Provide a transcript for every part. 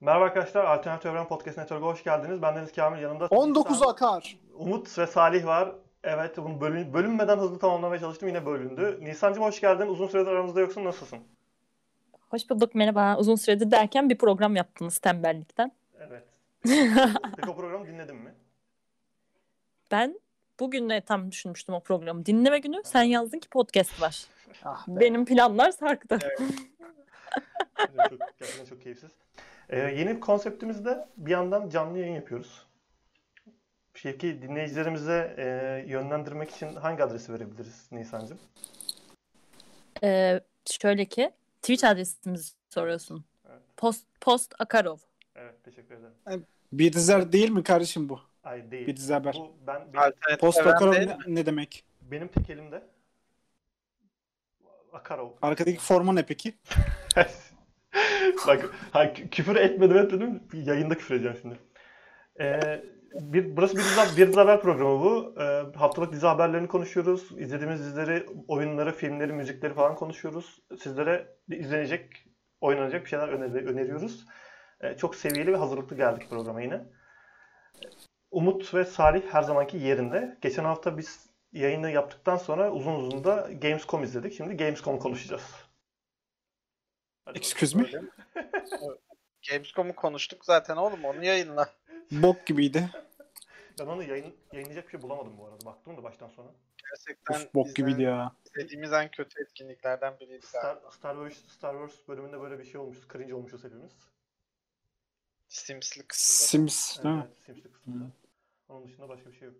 Merhaba arkadaşlar, Alternatif Evren Podcast Network'a hoş geldiniz. Ben Deniz Kamil, yanımda 19 Nisan, akar. Umut ve Salih var. Evet, bunu bölün, bölünmeden hızlı tamamlamaya çalıştım, yine bölündü. Nisan'cığım hoş geldin. Uzun süredir aramızda yoksun, nasılsın? Hoş bulduk merhaba. Uzun süredir derken bir program yaptınız tembellikten. Evet. Peki o programı dinledin mi? Ben bugün de tam düşünmüştüm o programı. Dinleme günü sen yazdın ki podcast var. Ah be. Benim planlar sarktı. çok, gerçekten çok keyifsiz. Ee, yeni konseptimizde bir yandan canlı yayın yapıyoruz. Peki dinleyicilerimize e, yönlendirmek için hangi adresi verebiliriz Nisan'cığım? Ee, şöyle ki Twitch adresimizi soruyorsun. Evet. Post, post Akarov. Evet, teşekkür ederim. Bir dizer değil mi kardeşim bu? Ay değil. Haber. Bu ben benim, Alternatif Post Akarov ne, ne demek? benim tek elimde Akarov. Arkadaki forma ne peki? Bak ha, kü- küfür etmedim etmedim. Yayında küfür edeceğim şimdi. Ee, bir, burası bir dizi, bir dizi haber programı bu. Ee, haftalık dizi haberlerini konuşuyoruz. İzlediğimiz dizileri, oyunları, filmleri, müzikleri falan konuşuyoruz. Sizlere izlenecek, oynanacak bir şeyler öneri- öneriyoruz. Ee, çok seviyeli ve hazırlıklı geldik programa yine. Umut ve Salih her zamanki yerinde. Geçen hafta biz yayını yaptıktan sonra uzun uzun da Gamescom izledik. Şimdi Gamescom konuşacağız. Hadi Excuse me? Gamescom'u konuştuk zaten oğlum onu yayınla. Bok gibiydi. Ben onu yayın, yayınlayacak bir şey bulamadım bu arada. Baktım da baştan sona. Gerçekten Uf, bok gibiydi ya. izlediğimiz en kötü etkinliklerden biriydi Star, galiba. Star Wars Star Wars bölümünde böyle bir şey olmuş. Cringe olmuşuz hepimiz. Sims'li kısmında. Sims değil mi? Evet, Sims'li kısmında. Onun dışında başka bir şey yok.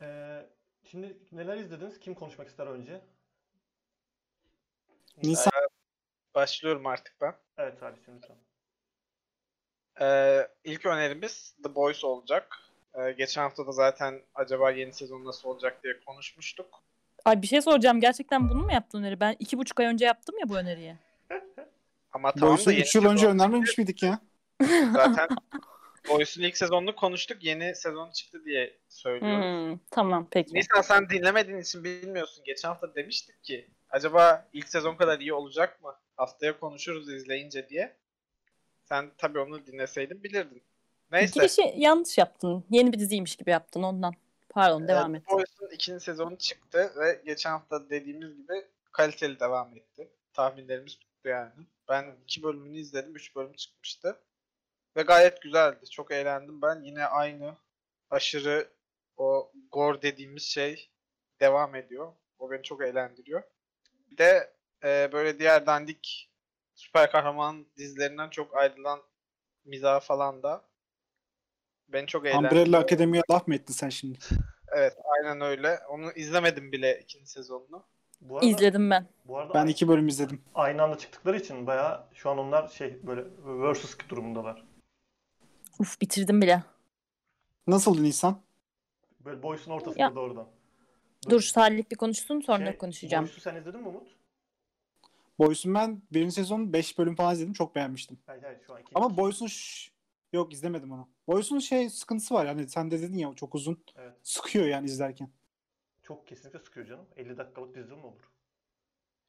Ee, şimdi neler izlediniz? Kim konuşmak ister önce? Nisan Başlıyorum artık ben. Evet Salih şimdi lütfen. Ee, ilk önerimiz The Boys olacak. Ee, geçen hafta da zaten acaba yeni sezon nasıl olacak diye konuşmuştuk. Ay bir şey soracağım. Gerçekten bunu mu yaptın öneri? Ben iki buçuk ay önce yaptım ya bu öneriyi. Ama tamam Boys'u da yeni 3 yıl önce sezon- önermemiş miydik ya? zaten Boys'un ilk sezonunu konuştuk. Yeni sezon çıktı diye söylüyorum. Hmm, tamam peki. Nisan sen dinlemediğin için bilmiyorsun. Geçen hafta demiştik ki acaba ilk sezon kadar iyi olacak mı? Haftaya konuşuruz izleyince diye. Sen tabii onu dinleseydin bilirdin. Neyse. Girişi yanlış yaptın. Yeni bir diziymiş gibi yaptın ondan. Pardon devam Evet, et. Boys'un ikinci sezonu çıktı ve geçen hafta dediğimiz gibi kaliteli devam etti. Tahminlerimiz tuttu yani. Ben iki bölümünü izledim. Üç bölüm çıkmıştı. Ve gayet güzeldi. Çok eğlendim ben. Yine aynı aşırı o gore dediğimiz şey devam ediyor. O beni çok eğlendiriyor. Bir de e, böyle diğer dandik süper kahraman dizilerinden çok ayrılan mizah falan da beni çok eğlendiriyor. Umbrella Akademi'ye laf mı ettin sen şimdi? Evet aynen öyle. Onu izlemedim bile ikinci sezonunu. Bu arada, İzledim ben. Bu arada Ben iki bölüm izledim. aynı anda çıktıkları için bayağı şu an onlar şey böyle versus durumundalar. Uf bitirdim bile. Nasıldı Nisan? Böyle boysun ortasında Ya. doğrudan. Dur Salih bir konuşsun sonra Şey, konuşacağım. Boys'u sen izledin mi Umut? Boys'un ben birinci sezon 5 bölüm falan izledim. Çok beğenmiştim. Hayır hayır şu an. Ama Boys'un ş- Yok izlemedim onu. Boys'un şey sıkıntısı var yani sen de dedin ya çok uzun. Evet. Sıkıyor yani izlerken. Çok kesinlikle sıkıyor canım. 50 dakikalık dizi mi olur?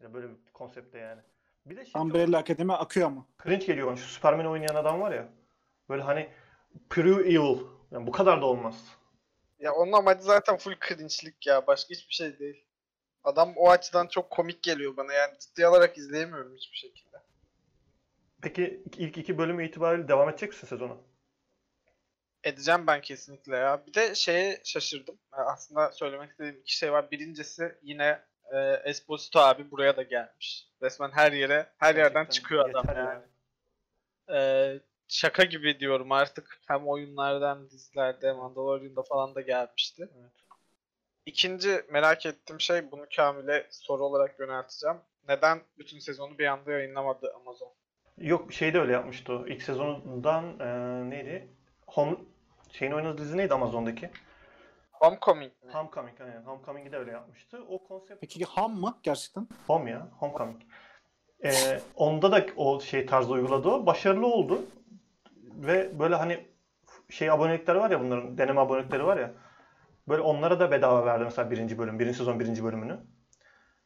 Yani böyle bir konsepte yani. Bir de şey çok Umbrella Akademi akıyor ama. cringe geliyor bana. Şu Superman'i oynayan adam var ya. Böyle hani pure evil. Yani bu kadar da olmaz. Ya onun amacı zaten full cringe'lik ya. Başka hiçbir şey değil. Adam o açıdan çok komik geliyor bana. Yani ciddi alarak izleyemiyorum hiçbir şekilde. Peki ilk iki bölümü itibariyle devam edecek misin sezona? Edeceğim ben kesinlikle ya. Bir de şeye şaşırdım. Aslında söylemek istediğim iki şey var. Birincisi yine e, Esposito abi buraya da gelmiş. Resmen her yere, her yerden Gerçekten çıkıyor adam yani. ya. Ee, şaka gibi diyorum artık. Hem oyunlarda hem dizilerde, Mandalorian'da falan da gelmişti. Evet. İkinci merak ettiğim şey bunu Kamil'e soru olarak yönelteceğim. Neden bütün sezonu bir anda yayınlamadı Amazon? Yok şey de öyle yapmıştı o. İlk sezonundan e, neydi? Home şeyin oynadığı dizi neydi Amazon'daki? Homecoming mi? Homecoming aynen. Homecoming'i de öyle yapmıştı. O konsept Peki ham mı gerçekten? Home ya. Homecoming. E, onda da o şey tarzda uyguladı o. Başarılı oldu. Ve böyle hani şey abonelikleri var ya bunların deneme abonelikleri var ya. Böyle onlara da bedava verdi mesela birinci bölüm. Birinci sezon birinci bölümünü.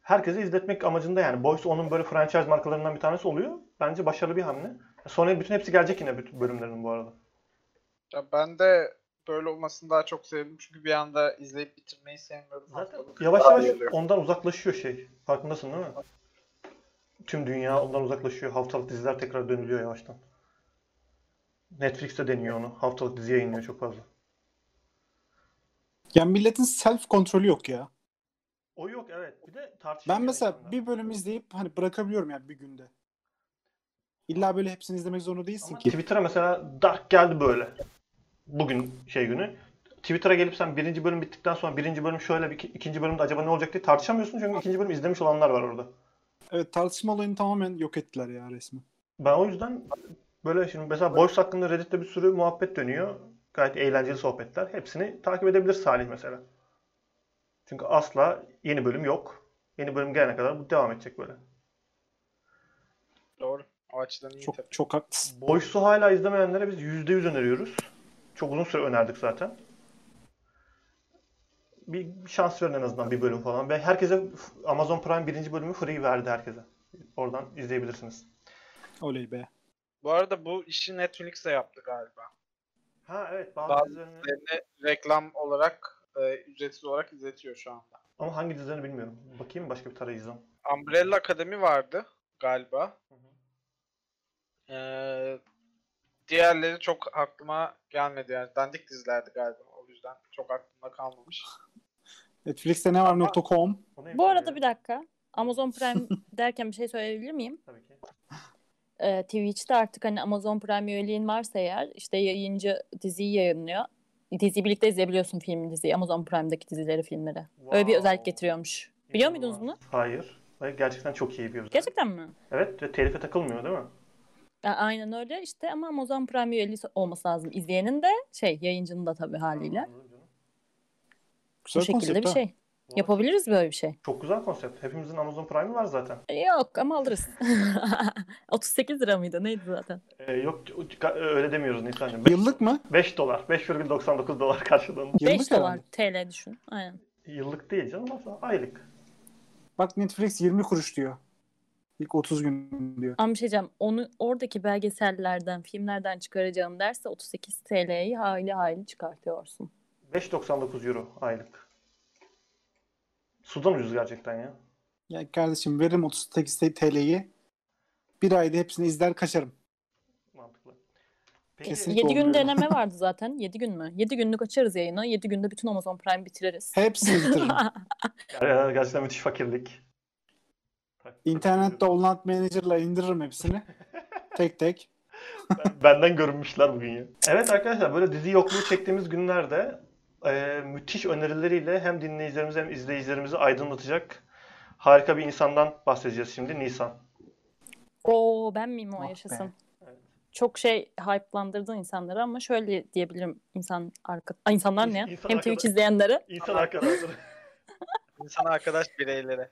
Herkese izletmek amacında yani. Boys onun böyle franchise markalarından bir tanesi oluyor. Bence başarılı bir hamle. Sonra bütün hepsi gelecek yine bütün bölümlerin bu arada. Ya ben de böyle olmasını daha çok sevdim çünkü bir anda izleyip bitirmeyi sevmiyorum. Zaten Haftalık yavaş yavaş ondan uzaklaşıyor şey. Farkındasın değil mi? Tüm dünya ondan uzaklaşıyor. Haftalık diziler tekrar dönülüyor yavaştan. Netflix'te deniyor onu. Haftalık dizi yayınlıyor çok fazla. Yani milletin self kontrolü yok ya. O yok evet. Bir de tartışma. Ben mesela bir bölüm izleyip hani bırakabiliyorum yani bir günde. İlla böyle hepsini izlemek zorunda değilsin Ama ki. Twitter'a mesela Dark geldi böyle. Bugün şey günü. Twitter'a gelip sen birinci bölüm bittikten sonra birinci bölüm şöyle bir ikinci bölümde acaba ne olacak diye tartışamıyorsun çünkü ikinci bölüm izlemiş olanlar var orada. Evet tartışma olayını tamamen yok ettiler ya resmen. Ben o yüzden böyle şimdi mesela Boys hakkında Reddit'te bir sürü muhabbet dönüyor. Gayet eğlenceli sohbetler. Hepsini takip edebilir Salih mesela. Çünkü asla yeni bölüm yok. Yeni bölüm gelene kadar bu devam edecek böyle. Doğru. O açıdan iyi Çok tabii. çok haklısın. Boys'u hala izlemeyenlere biz %100 öneriyoruz. Çok uzun süre önerdik zaten. Bir bir şans verin en azından bir bölüm falan. Ve herkese Amazon Prime birinci bölümü free verdi herkese. Oradan izleyebilirsiniz. Oley be. Bu arada bu işi Netflix de yaptı galiba. Ha evet bazı, Bazı dizilerini... Dizilerini reklam olarak e, ücretsiz olarak izletiyor şu anda. Ama hangi dizilerini bilmiyorum. Bakayım başka bir tarayıcıdan. Umbrella Academy vardı galiba. Hı hı. Ee, diğerleri çok aklıma gelmedi yani. Dandik dizilerdi galiba. O yüzden çok aklımda kalmamış. Netflix'te ne var Ama- .com O neymiş Bu arada bir dakika. Amazon Prime derken bir şey söyleyebilir miyim? Tabii ki. Ee, Twitch'te artık hani Amazon Prime üyeliğin varsa eğer işte yayıncı diziyi yayınlıyor. Diziyi birlikte izleyebiliyorsun film diziyi. Amazon Prime'daki dizileri, filmleri. Öyle bir özellik Wow. getiriyormuş. Biliyor muydunuz bunu? Hayır. Ve gerçekten çok iyi bir özellik. Gerçekten mi? Evet ve telife takılmıyor değil mi? Aynen öyle işte ama Amazon Prime üyeliği olması lazım. İzleyenin de şey yayıncının da tabii haliyle. Canım. Bu Güzel şekilde konsept bir ha. şey. Vay. Yapabiliriz böyle bir şey. Çok güzel konsept. Hepimizin Amazon Prime'ı var zaten. Yok ama alırız. 38 lira mıydı? Neydi zaten? Ee, yok öyle demiyoruz Nisan'cığım. Yıllık mı? 5 dolar. 5,99 dolar karşılığında. Yıllık 5 dolar herhalde. TL düşün. Aynen. Yıllık değil canım aslında aylık. Bak Netflix 20 kuruş diyor. İlk 30 gün diyor. Ama bir şey diyeceğim. Onu oradaki belgesellerden, filmlerden çıkaracağım derse 38 TL'yi hayli hayli çıkartıyorsun. 5.99 euro aylık. Sudan ucuz gerçekten ya. Ya kardeşim veririm 38 TL'yi. Bir ayda hepsini izler kaçarım. Mantıklı. Peki, Kesinlikle 7 gün olmuyor. deneme vardı zaten. 7 gün mü? 7 günlük açarız yayını. 7 günde bütün Amazon Prime bitiririz. Hepsini bitiririm. Ya, gerçekten müthiş fakirlik. İnternette Download Manager'la indiririm hepsini. tek tek. Benden görünmüşler bugün ya. Evet arkadaşlar böyle dizi yokluğu çektiğimiz günlerde e, müthiş önerileriyle hem dinleyicilerimizi hem izleyicilerimizi aydınlatacak harika bir insandan bahsedeceğiz şimdi. Nisan. Oo ben miyim o be. yaşasın? Evet. Çok şey hype'landırdın insanları ama şöyle diyebilirim insan arka Ay, insanlar ne ya? İnsan Hem Twitch izleyenlere, İnsan arkadaşları. İnsan arkadaş bireylere.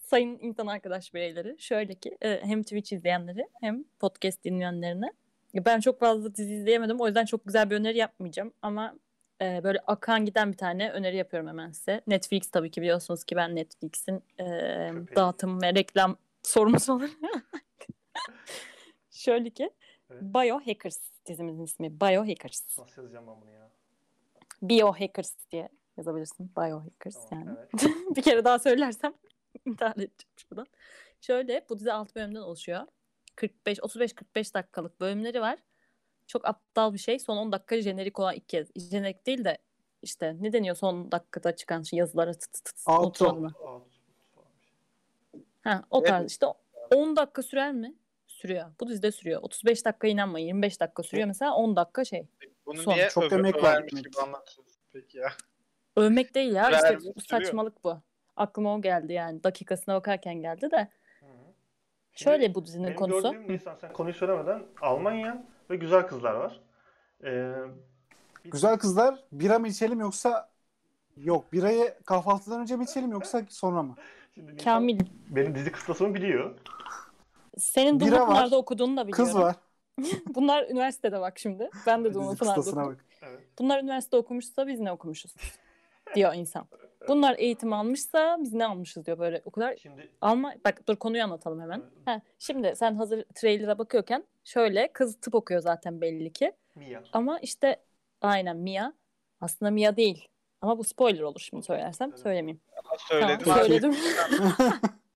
sayın insan arkadaş bireyleri. Şöyle ki e, hem Twitch izleyenleri hem podcast dinleyenlerine. Ben çok fazla dizi izleyemedim o yüzden çok güzel bir öneri yapmayacağım ama e, böyle akan giden bir tane öneri yapıyorum hemen size. Netflix tabii ki biliyorsunuz ki ben Netflix'in e, dağıtım ve reklam sorumlusu olurum. Şöyle ki Evet. Biohackers dizimizin ismi. Biohackers. Nasıl yazacağım ben bunu ya? Biohackers diye yazabilirsin. Biohackers Tamam, yani. evet. bir kere daha söylersem intihar edeceğim şuradan. Şöyle bu dizi 6 bölümden oluşuyor. 45 35-45 dakikalık bölümleri var. Çok aptal bir şey. Son 10 dakika jenerik olan ilk kez. Jenerik değil de işte ne deniyor son dakikada çıkan şey yazılara tıt tıt tıt. Outro. Ha, o Evet. tarz işte 10 dakika sürer mi? Sürüyor. Bu dizide sürüyor. 35 dakika inanma 25 dakika sürüyor mesela 10 dakika şey. Bunu Son. niye Çok emek demek gibi anlatıyorsun peki ya. Övmek değil ya. Vermiş, işte sürüyor. saçmalık bu. Aklıma o geldi yani. Dakikasına bakarken geldi de. Hı hı. Şöyle bu dizinin Benim konusu. gördüğüm Nisan sen konuyu söylemeden Almanya ve güzel kızlar var. Ee, Güzel kızlar bira mı içelim yoksa yok birayı kahvaltıdan önce mi içelim yoksa sonra mı? şimdi Kamil benim dizi kıstasımı biliyor. senin Bira var, Dumlupınar'da okuduğunu da biliyorum. Kız var. Bunlar üniversitede bak şimdi. Ben de Dizi Dumlupınar'da kıstasına okudum. bak. Evet. Bunlar üniversite okumuşsa biz ne okumuşuz? Diyor insan. Bunlar eğitim almışsa biz ne almışız diyor böyle o kadar Şimdi Alma bak dur konuyu anlatalım hemen. Evet. Ha, şimdi sen hazır trailer'a bakıyorken şöyle kız tıp okuyor zaten belli ki. Mia. Ama işte aynen Mia. Aslında Mia değil. Ama bu spoiler olur şimdi söylersem. Söyle. Söylemeyeyim. Söyledim. Tamam, söyledim.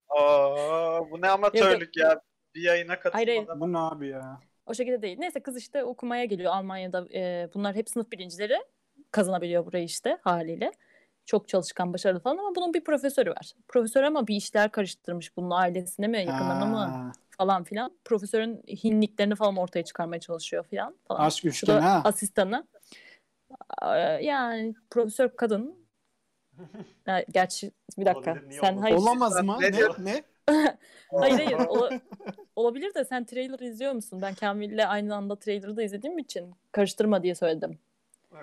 Aa, bu ne amatörlük ya. Bir yayına katılmadan. Bu ne abi ya? o şekilde değil. Neyse kız işte okumaya geliyor Almanya'da. e, bunlar hep sınıf birincileri kazanabiliyor burayı işte haliyle. Çok çalışkan, başarılı falan ama bunun bir profesörü var. Profesör ama bir işler karıştırmış bunun ailesine mi, yakınlarına mı falan filan. Profesörün hinliklerini falan ortaya çıkarmaya çalışıyor falan. falan. Aşk da ha. asistanı. Yani profesör kadın. Gerçi bir dakika. Olabilir, sen hayır, Olamaz mı? Ne Ne? Ne? hayır hayır ola- olabilir de sen trailer izliyor musun? Ben Kamil'le aynı anda trailer'ı da izlediğim için karıştırma diye söyledim.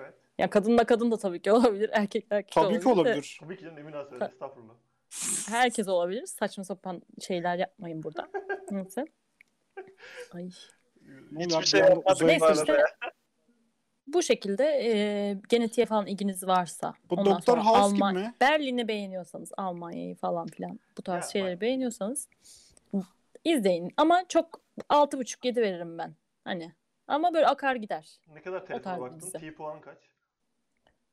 Evet. Ya kadınla kadın da tabii ki olabilir. Erkek erkek Tabii ki de olabilir. Tabii ki canım ne münasebet. Estağfurullah. Herkes olabilir. Saçma sapan şeyler yapmayın burada. Neyse. Ay. Ne Hiçbir şey yapmadım Neyse işte bu şekilde e, genetiğe falan ilginiz varsa. Bu ondan Doktor sonra House Alman- gibi mi? Berlin'i beğeniyorsanız, Almanya'yı falan filan bu tarz Ya şeyleri bak- beğeniyorsanız izleyin. Ama çok 6,5-7 veririm ben. Hani ama böyle akar gider. Ne kadar telefona baktın? T puan kaç?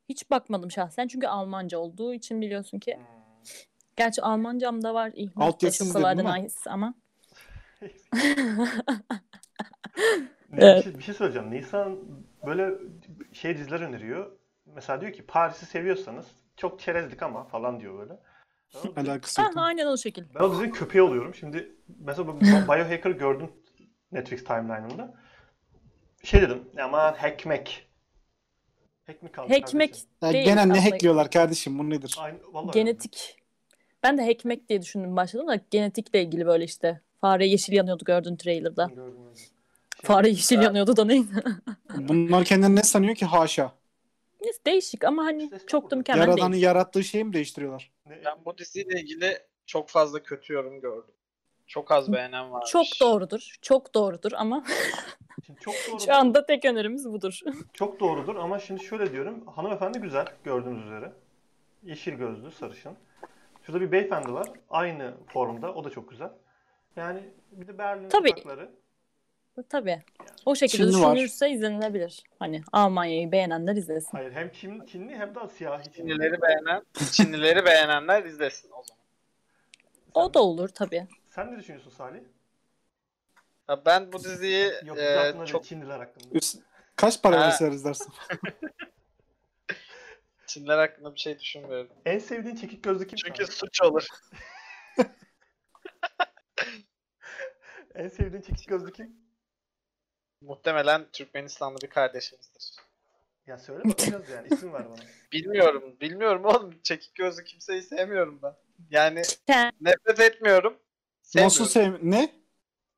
Hiç bakmadım şahsen çünkü Almanca olduğu için biliyorsun ki. Hmm. Gerçi Almancam da var. Alt Schokolade dedin nice ama. Ne, Evet. bir, şey, bir şey söyleyeceğim. Nisan böyle şey diziler öneriyor. Mesela diyor ki Paris'i seviyorsanız çok çerezlik ama falan diyor böyle. Alakası yok. Aha, aynen o şekil. ben o dizinin köpeği oluyorum. Şimdi mesela Biohacker gördüm Netflix timeline'ımda. Şey dedim aman hackmek. Hack mi kaldı Hackmek kardeşim? Ya değil gene ne aslında. hackliyorlar kardeşim bu nedir? Aynı, vallahi Genetik. Ben de hackmek diye düşündüm başladım da genetikle ilgili böyle işte. Fare yeşil yanıyordu gördün trailer'da. Gördüm. Şey, Fare yeşil yanıyordu da neydi? Bunlar kendini ne sanıyor ki haşa? Neyse, Değişik ama hani İşte çok da mükemmel Yaradanın değil. yarattığı şeyi mi değiştiriyorlar? ne- Ben bu diziyle ilgili çok fazla kötü yorum gördüm. Çok az beğenen varmış. Çok doğrudur. Çok doğrudur ama Şimdi çok doğru. şu anda tek önerimiz budur. Çok doğrudur ama şimdi şöyle diyorum. Hanımefendi güzel gördüğünüz üzere. Yeşil gözlü, sarışın. Şurada bir beyefendi var. Aynı formda. O da çok güzel. Yani bir de Berlin Tabii. sokakları. Tabii. O şekilde Çinli var. düşünülürse izlenilebilir. Hani Almanya'yı beğenenler izlesin. Hayır hem Çin, Çinli hem de siyahi Çinli. Çinlileri beğenen, Çinlileri beğenenler izlesin o zaman. O da olur tabii. Sen ne düşünüyorsun Salih? Ya ben bu diziyi Yok e, çok Çinliler hakkında. Üst- Kaç para verseler izlersin? Çinliler hakkında bir şey düşünmüyorum. En sevdiğin çekik gözlü kim? Çünkü Salih? suç olur. En sevdiğin çekik gözlü kim? Muhtemelen Türkmenistanlı bir kardeşimizdir. Ya söyle bakacağız yani. İsim ver bana. Bilmiyorum. Bilmiyorum oğlum. Çekik gözlü kimseyi sevmiyorum ben. Yani nefret etmiyorum. Sevmiyorum. Nasıl sev... Ne?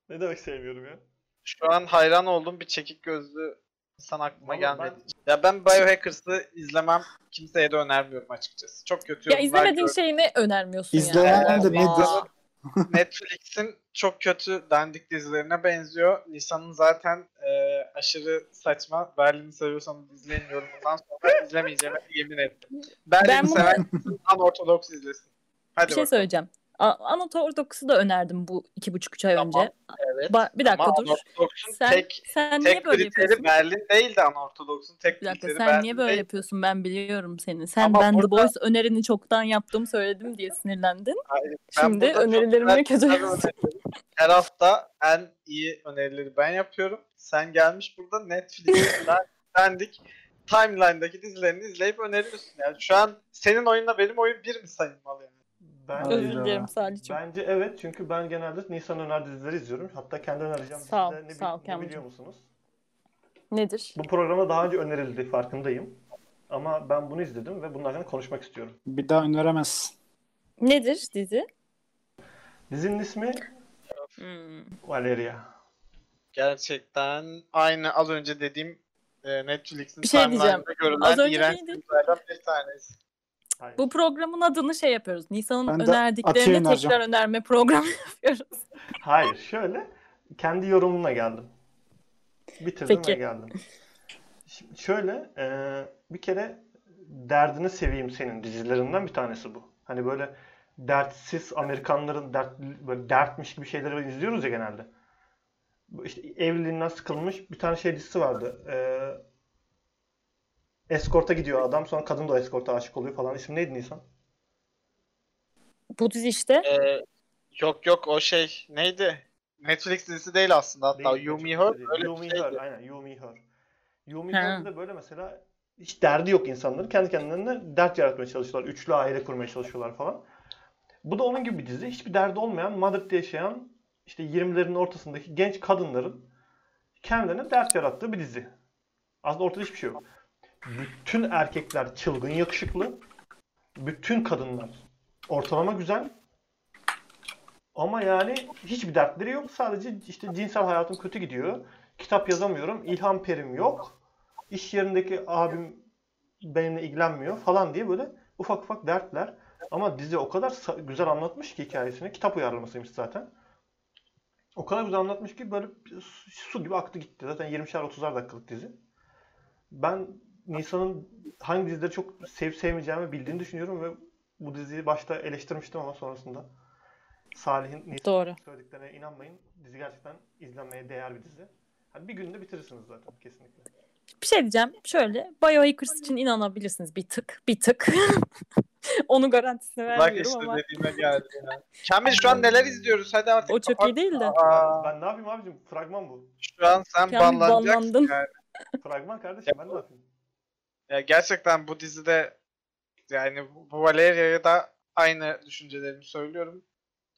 Ne demek sevmiyorum ya? Şu an hayran olduğum bir çekik gözlü insan aklıma Vallahi gelmedi. ben- Ya ben Biohackers'ı izlemem. Kimseye de önermiyorum açıkçası. Çok kötü ya izlemediğin gördüm. şeyi ne önermiyorsun İzleyen yani? de nedir? Netflix'in çok kötü dandik dizilerine benziyor. Nisan'ın zaten e, aşırı saçma. Berlin'i seviyorsanız izleyin yorumundan sonra izlemeyeceğime yemin ettim. Berlin'i Ben bunu- seven anortodoks izlesin. Hadi Bir şey bakalım. söyleyeceğim. A- Anatordoks'u da önerdim bu iki buçuk üç ay Tamam, önce. Evet. Ba- bir dakika Ama dur. Sen, tek, sen niye tek böyle yapıyorsun? Berlin değildi anortodoksun. Tek Bir dakika kriteri sen Berlin niye böyle değil. yapıyorsun ben biliyorum seni. Sen Ama ben The burada- Boys önerini çoktan yaptım söyledim diye sinirlendin. Hayır, Şimdi önerilerimi kötü-. Her hafta en iyi önerileri ben yapıyorum. Sen gelmiş burada Netflix'ten dandik timeline'daki dizilerini izleyip öneriyorsun. Yani şu an senin oyunla benim oyun bir mi sayılmalı yani? Bence, Özür dilerim Salih'cim. bence evet çünkü ben genelde Nisan öner dizileri izliyorum. Hatta kendi önereceğim Sağ ol, ne, sağ ol ne biliyor musunuz? Nedir? Bu programa daha önce önerildi farkındayım. Ama ben bunu izledim ve bunun hakkında konuşmak istiyorum. Bir daha öneremez. Nedir dizi? Dizinin ismi Hmm. Valeria. Gerçekten aynı az önce dediğim e, Netflix'in Bir şey timeline'da görülen Az önce iğrenç bir tanesi. Hayır. Bu programın adını şey yapıyoruz. Nisan'ın önerdiklerini tekrar önerme programı yapıyoruz. Hayır şöyle kendi yorumuna geldim. Bitirdim Peki. ve geldim. Şimdi şöyle e, bir kere derdini seveyim senin dizilerinden bir tanesi bu. Hani böyle dertsiz Amerikanların dert, böyle dertmiş gibi şeyleri izliyoruz ya genelde. Bu işte evliliğinden sıkılmış bir tane şey dizisi vardı. Ee, eskorta gidiyor adam sonra kadın da eskorta aşık oluyor falan. İsmi neydi Nisan? Bu dizi işte. Ee, yok yok o şey neydi? Netflix dizisi değil aslında hatta. Değil, You Me Her öyle You Me şeydi. Her, aynen You Me Her. You Me. Her'de de böyle mesela hiç derdi yok insanların. Kendi kendilerine dert yaratmaya çalışıyorlar. Üçlü aile kurmaya çalışıyorlar falan. Bu da onun gibi bir dizi. Hiçbir derdi olmayan, Madrid'de yaşayan işte 20'lerin ortasındaki genç kadınların kendilerine dert yarattığı bir dizi. Aslında ortada hiçbir şey yok. Bütün erkekler çılgın yakışıklı. Bütün kadınlar ortalama güzel. Ama yani hiçbir dertleri yok. Sadece işte cinsel hayatım kötü gidiyor. Kitap yazamıyorum. ilham perim yok. İş yerindeki abim benimle ilgilenmiyor falan diye böyle ufak ufak dertler. Ama dizi o kadar güzel anlatmış ki hikayesini. Kitap uyarlamasıymış zaten. O kadar güzel anlatmış ki böyle su gibi aktı gitti. Zaten 20'şer 30'ar dakikalık dizi. Ben Nisan'ın hangi dizileri çok sevip sevmeyeceğimi bildiğini düşünüyorum ve bu diziyi başta eleştirmiştim ama sonrasında Salih'in Doğru. söylediklerine inanmayın. Dizi gerçekten izlenmeye değer bir dizi. Hani bir günde bitirirsiniz zaten kesinlikle. Bir şey diyeceğim. Şöyle Biohackers için inanabilirsiniz bir tık. Bir tık. Onu garantisini Bak vermiyorum işte ama dediğime geldi ya. Kamil şu an neler izliyoruz? Hadi artık o çok kapat. iyi değil de. Aa, Ben ne yapayım abicim? Fragman bu. şu an sen Kamil banlanacaksın banlandın. yani. Fragman kardeşim ben ne yapayım? Ya gerçekten bu dizide yani bu Valeria'ya da aynı düşüncelerimi söylüyorum.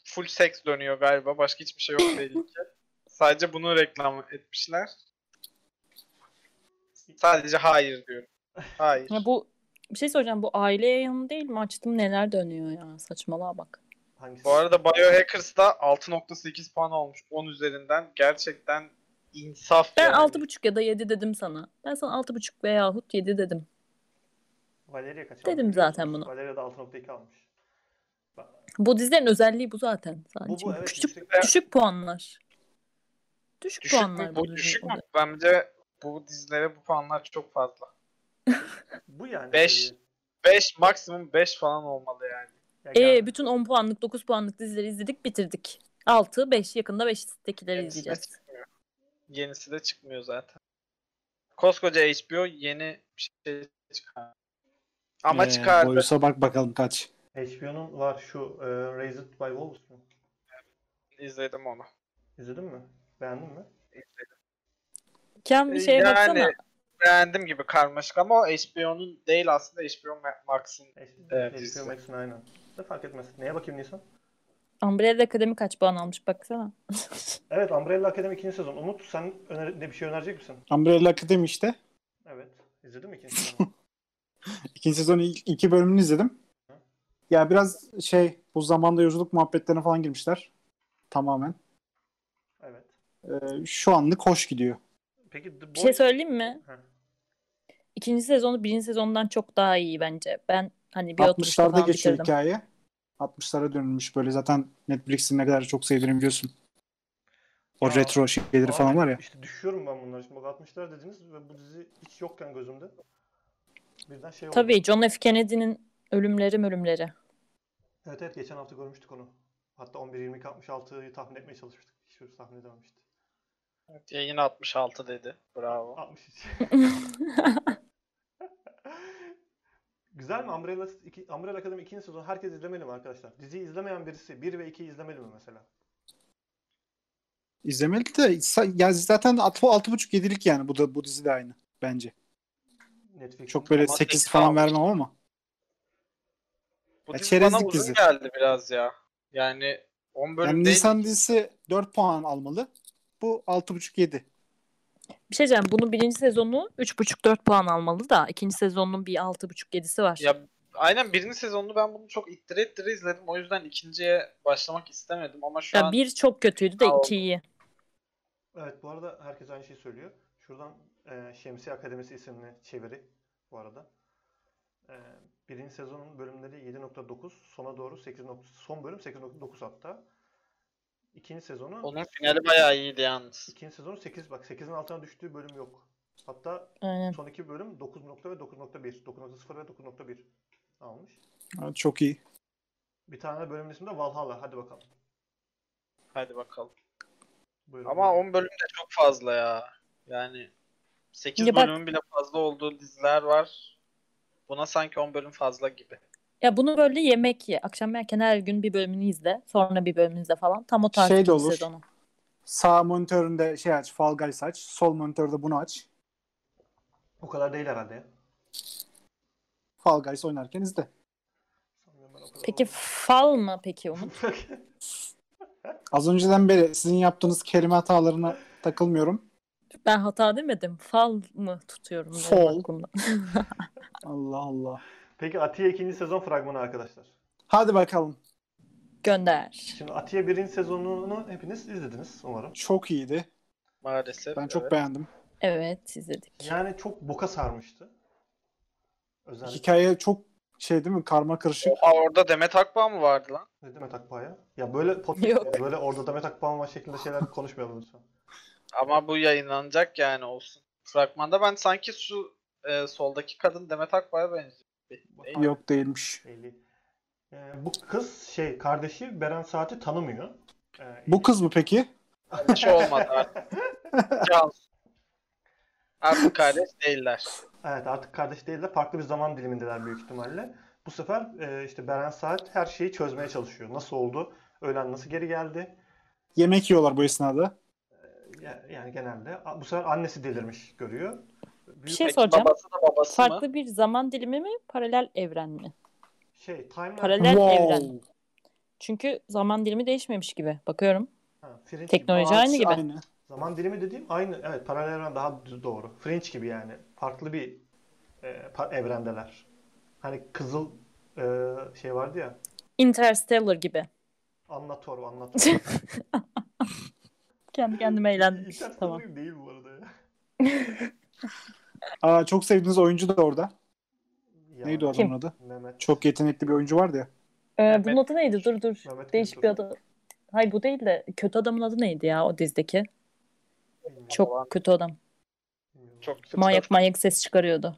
Full seks dönüyor galiba. Başka hiçbir şey yok belli ki. Sadece bunu reklam etmişler. Sadece hayır diyorum. Hayır. Ya bu bir şey soracağım. Bu aile yayını değil mi? Açtım neler dönüyor ya. Saçmalığa bak. Hangisi? Bu arada Biohackers'da 6.8 puan olmuş 10 üzerinden. Gerçekten insaf Ben yani. 6.5 ya da 7 dedim sana. Ben sana 6.5 veyahut 7 dedim. Valeria kaç Dedim almış zaten bunu. Valeria da 6.2 almış. Bu dizilerin özelliği bu zaten. Sadece. Bu bu evet. Küçük, yüksek- düşük puanlar. Düşük, Düşük puanlar mü? bu, Bu düşük mü? Bence bu dizilere bu puanlar çok fazla. Bu yani. Beş. seviye. 5 maksimum 5 falan olmalı yani. Ya Ee, gel- bütün 10 puanlık 9 puanlık dizileri izledik bitirdik. 6, 5 yakında 5'tekileri Yenisi de izleyeceğiz. çıkmıyor. Yenisi de çıkmıyor zaten. Koskoca HBO yeni bir şey çıkar. Ama Ee, çıkardı. Boyusa bak bakalım kaç. HBO'nun var şu e, Raised by Wolves mu? İzledim onu. İzledin mi? Beğendin mi? Ken bir şeye yani baksana. beğendim gibi karmaşık ama o HBO'nun değil aslında HBO Ma- Max'in. HBO izledim. Max'in aynen. De fark etmez. Neye bakayım Nisan? Umbrella Academy kaç puan almış baksana. Evet Umbrella Academy ikinci sezon. Umut sen öner ne bir şey önerecek misin? Umbrella Academy işte. Evet. İzledin mi ikinci sezonu? İkinci sezonun ilk iki bölümünü izledim. Ya biraz şey bu zamanda yolculuk muhabbetlerine falan girmişler. Tamamen. evet. Ee, şu anlık hoş gidiyor. Peki The Bir şey Boys... söyleyeyim mi? Heh. İkinci sezonu birinci sezondan çok daha iyi bence. Ben hani bir oturuşta 60'larda falan geçiyor bitirdim. hikaye. 60'lara dönülmüş böyle zaten Netflix'in ne kadar çok sevdiğini biliyorsun. O Ya, retro şeyleri Abi, falan var ya. İşte düşüyorum ben bunları. Şimdi bak 60'lar dediniz ve bu dizi hiç yokken gözümde. Birden şey oldu. Tabii John F. Kennedy'nin ölümleri ölümleri. Evet evet geçen hafta görmüştük onu. Hatta 11 22 66'yı tahmin etmeye çalışmıştık. Hiçbir tahmin edememişti. Evet, yayın 66 dedi. Bravo. 63. Güzel mi? Umbrella, iki, Umbrella Academy 2. sezon herkes izlemeli mi arkadaşlar? Diziyi izlemeyen birisi 1 ve 2'yi izlemeli mi mesela? İzlemeli de ya zaten 6.5-7'lik yani bu da bu dizi de aynı bence. Netflix'in Çok böyle Ama 8 sekiz falan vermem ama. Bu Ya dizi çerezlik bana uzun dizi. geldi biraz ya. Yani 10 bölüm Yani değil. Nisan dizisi 4 puan almalı. Bu 6.5-7. Bir şey diyeceğim. Bunun birinci sezonu 3.5-4 puan almalı da ikinci sezonun bir 6.5-7'si var. Ya aynen birinci sezonunu ben bunu çok ittire ittire izledim. O yüzden ikinciye başlamak istemedim ama şu Ya an bir çok kötüydü de iki iyi. Evet bu arada herkes aynı şeyi söylüyor. Şuradan e, Şemsiye Akademisi isimli çeviri bu arada. E, birinci sezonun bölümleri 7.9, sona doğru 8. son bölüm 8.9 hatta. İkinci sezonu Onun finali bayağı iyiydi yalnız. ikinci sezonu 8 bak 8'in altına düştüğü bölüm yok. Hatta Aynen. son iki bölüm 9 nokta ve 9.1. 9.0 ve 9.1 almış. Evet, çok iyi. Bir tane bölümün ismi de Valhalla. Hadi bakalım. Hadi bakalım. Buyurun. Ama 10 bölüm de çok fazla ya. Yani 8 Ya bak- bölümün bile fazla olduğu diziler var. Buna sanki 10 bölüm fazla gibi. Ya bunu böyle yemek ye. Akşam yerken her gün bir bölümünü izle. Sonra bir bölümünü izle falan. Tam o tarz Şey de olur. sezonu. Sağ monitöründe şey aç, Fall Guys aç. Sol monitörde bunu aç. O kadar değil herhalde ya. Fall Guys oynarken izle. Peki fal mı peki Umut? Az önceden beri sizin yaptığınız kelime hatalarına takılmıyorum. Ben hata demedim. Fal mı tutuyorum? aklımda. Allah Allah. Peki Atiye ikinci sezon fragmanı arkadaşlar. Hadi bakalım. Gönder. Şimdi Atiye birinci sezonunu hepiniz izlediniz umarım. Çok iyiydi. Maalesef. Ben çok evet. beğendim. Evet izledik. Yani çok boka sarmıştı. Özellikle Hikaye çok şey değil mi? Karma karışık. Oha orada Demet Akbağ mı vardı lan? ne demek Akbağ'a? Ya böyle podcast, Yok. böyle orada Demet Akbağ var şeklinde şeyler konuşmayalım lütfen. Ama bu yayınlanacak yani olsun. Fragmanda ben sanki şu e, soldaki kadın Demet Akbağ'a benziyor. Yok değilmiş. Belli. Ee, bu kız şey kardeşi Beren Saat'i tanımıyor. Ee, Bu kız mı peki? Hiç olmadı artık. Cansu. Artık kardeş değiller. Evet artık kardeş değil de farklı bir zaman dilimindeler büyük ihtimalle. Bu sefer e, işte Beren Saat her şeyi çözmeye çalışıyor. Nasıl oldu? Öğlen nasıl geri geldi? Yemek yiyorlar bu esnada. Ya- Yani genelde. Bu sefer annesi delirmiş görüyor. Bir şey Peki soracağım. babası da babası mı? Farklı bir zaman dilimi mi? Paralel evren mi? şey timeline Paralel Wow. evren. Çünkü zaman dilimi değişmemiş gibi. Bakıyorum. Ha, Fringe Teknoloji gibi. aynı gibi. Aynı. Zaman dilimi dediğim aynı. Evet paralel evren daha doğru. Fringe gibi yani. Farklı bir e, evrendeler. Hani kızıl e, şey vardı ya. Interstellar gibi. Anlator, anlator. Kendi kendime eğlendim. İnterstellar tamam. değil bu arada ya. Aa, çok sevdiğiniz oyuncu da orada. Ya, Neydi o adamın adı? Mehmet. Çok yetenekli bir oyuncu vardı ya. Ee, bunun adı neydi? Dur dur. Mehmet Değişik bir adı. Hayır bu değil de kötü adamın adı neydi ya o dizdeki? Bilmiyorum, Çok kötü adam. Çok kötü. Manyak manyak ses çıkarıyordu.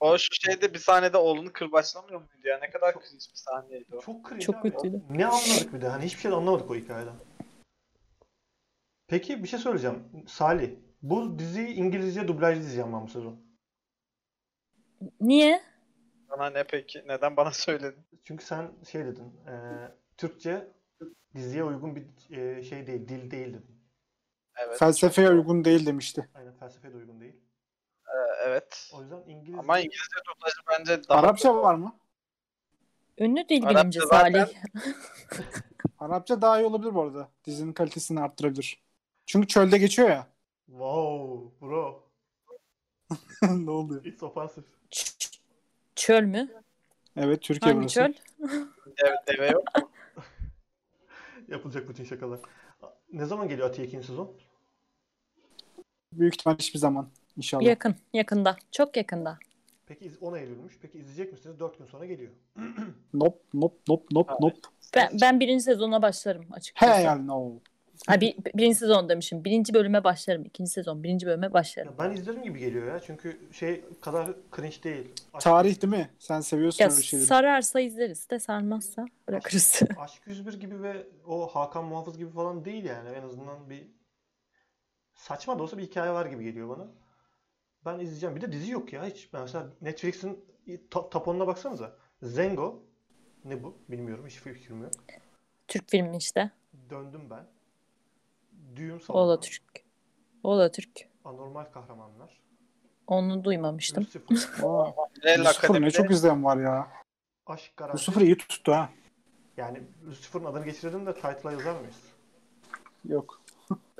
O şu şeyde bir sahnede oğlunu kırbaçlamıyor muydu ya? Ne kadar Çok- cringe bir sahneydi o. çok cringe Çok kötüydü. Ne anladık bir de? Hani hiçbir şey de anlamadık o hikayeden. Peki bir şey söyleyeceğim. Salih, bu diziyi İngilizce dublajlı izleyeceğim ben bu sezon. Niye? Bana ne peki? Neden bana söyledin? Çünkü sen şey dedin, e, Türkçe diziye uygun bir e, şey değil, dil değil dedin. Evet. Felsefeye uygun değil demişti. Aynen felsefeye de uygun değil. Ee, evet. O yüzden İngilizce... Ama İngilizce dublajı bence daha Arapça var mı? Ünlü dil Arapça bilimci zaten- Salih. Arapça daha iyi olabilir bu arada. Dizinin kalitesini arttırabilir. Çünkü çölde geçiyor ya. Wow, bro. ne oluyor? It's offensive. Ç- Çöl mü? Evet Türkiye Hangi burası. çöl? deve, deve yok. Yapılacak bütün şakalar. Ne zaman geliyor Atiye ikinci sezon? Büyük ihtimal hiçbir zaman. İnşallah. Yakın. Yakında. Çok yakında. Peki iz- 10 Eylül'müş. Peki izleyecek misiniz? 4 gün sonra geliyor. Nop nop nop nop nop. Ben, ben birinci sezona başlarım He açıkçası. yani no. Ha, bir, birinci sezon demişim. Birinci bölüme başlarım. İkinci sezon. Birinci bölüme başlarım. Ya ben izlerim gibi geliyor ya. Çünkü şey kadar cringe değil. Aşk, Tarih değil mi? Sen seviyorsun Ya öyle şeyleri. sararsa izleriz de sarmazsa bırakırız. Aşk 101 gibi ve o Hakan Muhafız gibi falan değil yani. En azından bir saçma da olsa bir hikaye var gibi geliyor bana. Ben izleyeceğim. Bir de dizi yok ya hiç. Ben mesela Netflix'in top 10'una baksanıza. Zengo. Ne bu? Bilmiyorum. Hiç fikrim yok. Türk filmi işte. Döndüm ben. Düğüm salonu. da Türk. O da Türk. Anormal kahramanlar. Onu duymamıştım. Lucifer. Aa, Lucifer ne çok izleyen var ya. Aşk Garanti. Lucifer iyi tuttu ha. Yani Lucifer'ın adını geçirelim de title'a yazar mıyız? Yok.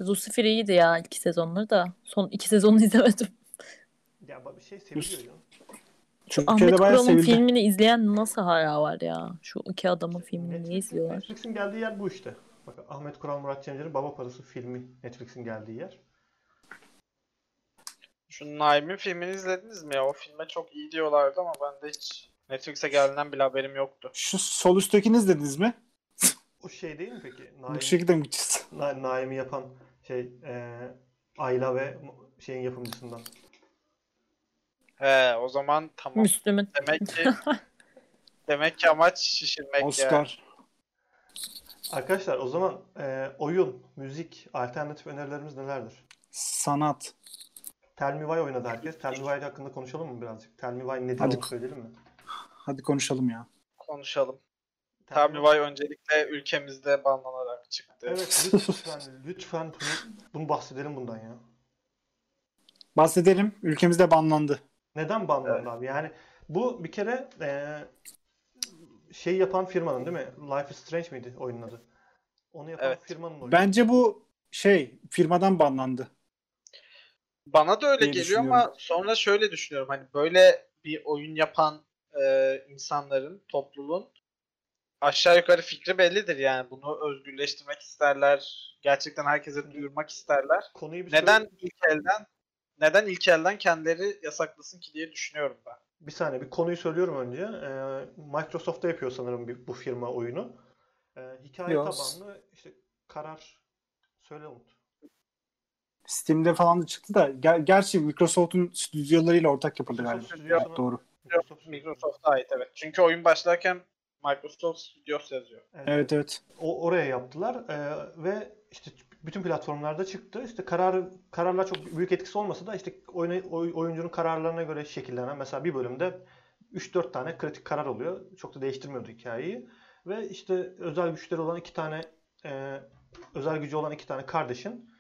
Lucifer iyiydi ya ilk sezonları da. Son iki sezonunu izlemedim. Ya bir şey seviliyor ya. Şu Ahmet bayağı Kural'ın filmini izleyen nasıl hala var ya? Şu iki adamın filmini niye Netflix'in, izliyorlar? Netflix'in geldiği yer bu işte. Bak Ahmet Kural Murat Cemcer'in Baba Parası filmi Netflix'in geldiği yer. Şu Naim'in filmini izlediniz mi ya? O filme çok iyi diyorlardı ama ben de hiç Netflix'e geldiğinden bile haberim yoktu. Şu sol üsttekini izlediniz mi? O şey değil mi peki? Bu Naim, şekilde mi gideceğiz? Na- Naim'i yapan şey e, Ayla ve şeyin yapımcısından. He o zaman tamam. Müslüm'ün. Demek ki demek ki amaç şişirmek ya. Oscar. Arkadaşlar o zaman e, oyun, müzik, alternatif önerilerimiz nelerdir? Sanat. Tell Me Why oynadı herkes. Tell Me Why hakkında konuşalım mı birazcık? Tell Me Why nedir Hadi. onu söyleyelim mi? Hadi konuşalım ya. Konuşalım. Tell Me- öncelikle ülkemizde banlanarak çıktı. Evet lütfen lütfen bunu, bunu bahsedelim bundan ya. Bahsedelim. Ülkemizde banlandı. Neden banlandı abi? Yani bu bir kere e, şey yapan firmanın değil mi? Life is Strange miydi oyunun adı? Onu yapan Evet. firmanın oyunu. Bence bu şey firmadan banlandı. Bana da öyle diye geliyor ama sonra şöyle düşünüyorum. Hani böyle bir oyun yapan e, insanların, topluluğun aşağı yukarı fikri bellidir yani. Bunu özgürleştirmek isterler. Gerçekten herkese duyurmak isterler. Konuyu bir Neden söyle- ilk elden neden ilk elden kendileri yasaklasın ki diye düşünüyorum ben. Bir saniye bir konuyu söylüyorum önce. Ee, Microsoft'ta yapıyor sanırım bir, bu firma oyunu. Ee, hikaye Yok. tabanlı işte karar söyle Umut. Steam'de falan da çıktı da ger- gerçi Microsoft'un stüdyolarıyla ortak yapıldı galiba. Stüdyosuna- Doğru. Microsoft, Microsoft'a ait evet. Çünkü oyun başlarken Microsoft Studios yazıyor. Evet evet. O, oraya yaptılar Ee, ve işte bütün platformlarda çıktı. İşte karar kararlar çok büyük etkisi olmasa da işte oyuna, oy- oyuncunun kararlarına göre şekillenen mesela bir bölümde 3-4 tane kritik karar oluyor. Çok da değiştirmiyordu hikayeyi. Ve işte özel güçleri olan iki tane e, özel gücü olan iki tane kardeşin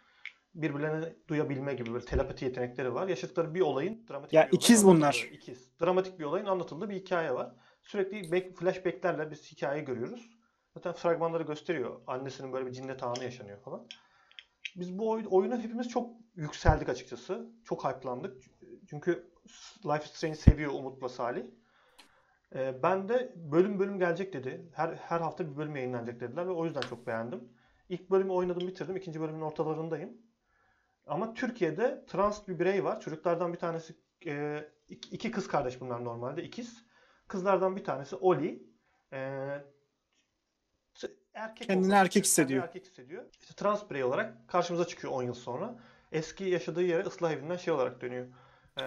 birbirlerini duyabilme gibi böyle telepati yetenekleri var. Yaşadıkları bir olayın dramatik Ya bir olayın ikiz bunlar. anlatıldığı- İkiz. Dramatik bir olayın anlatıldığı bir hikaye var. Sürekli back, flashbacklerle biz hikayeyi görüyoruz. Zaten fragmanları gösteriyor. Annesinin böyle bir cinnet anı yaşanıyor falan. Biz bu oy- oyuna hepimiz çok yükseldik açıkçası. Çok hype'landık. Çünkü Life is Strange seviyor Umut'la Salih. Ee, ben de bölüm bölüm gelecek dedi. Her her hafta bir bölüm yayınlanacak dediler ve o yüzden çok beğendim. İlk bölümü oynadım bitirdim. İkinci bölümün ortalarındayım. Ama Türkiye'de trans bir birey var. Çocuklardan bir tanesi e, iki kız kardeş bunlar normalde. ikiz. Kızlardan bir tanesi Oli. E, erkek Kendini olmak erkek hissediyor. Kendini erkek hissediyor. İşte trans birey olarak karşımıza çıkıyor 10 yıl sonra. Eski yaşadığı yere ıslah evinden şey olarak dönüyor. E,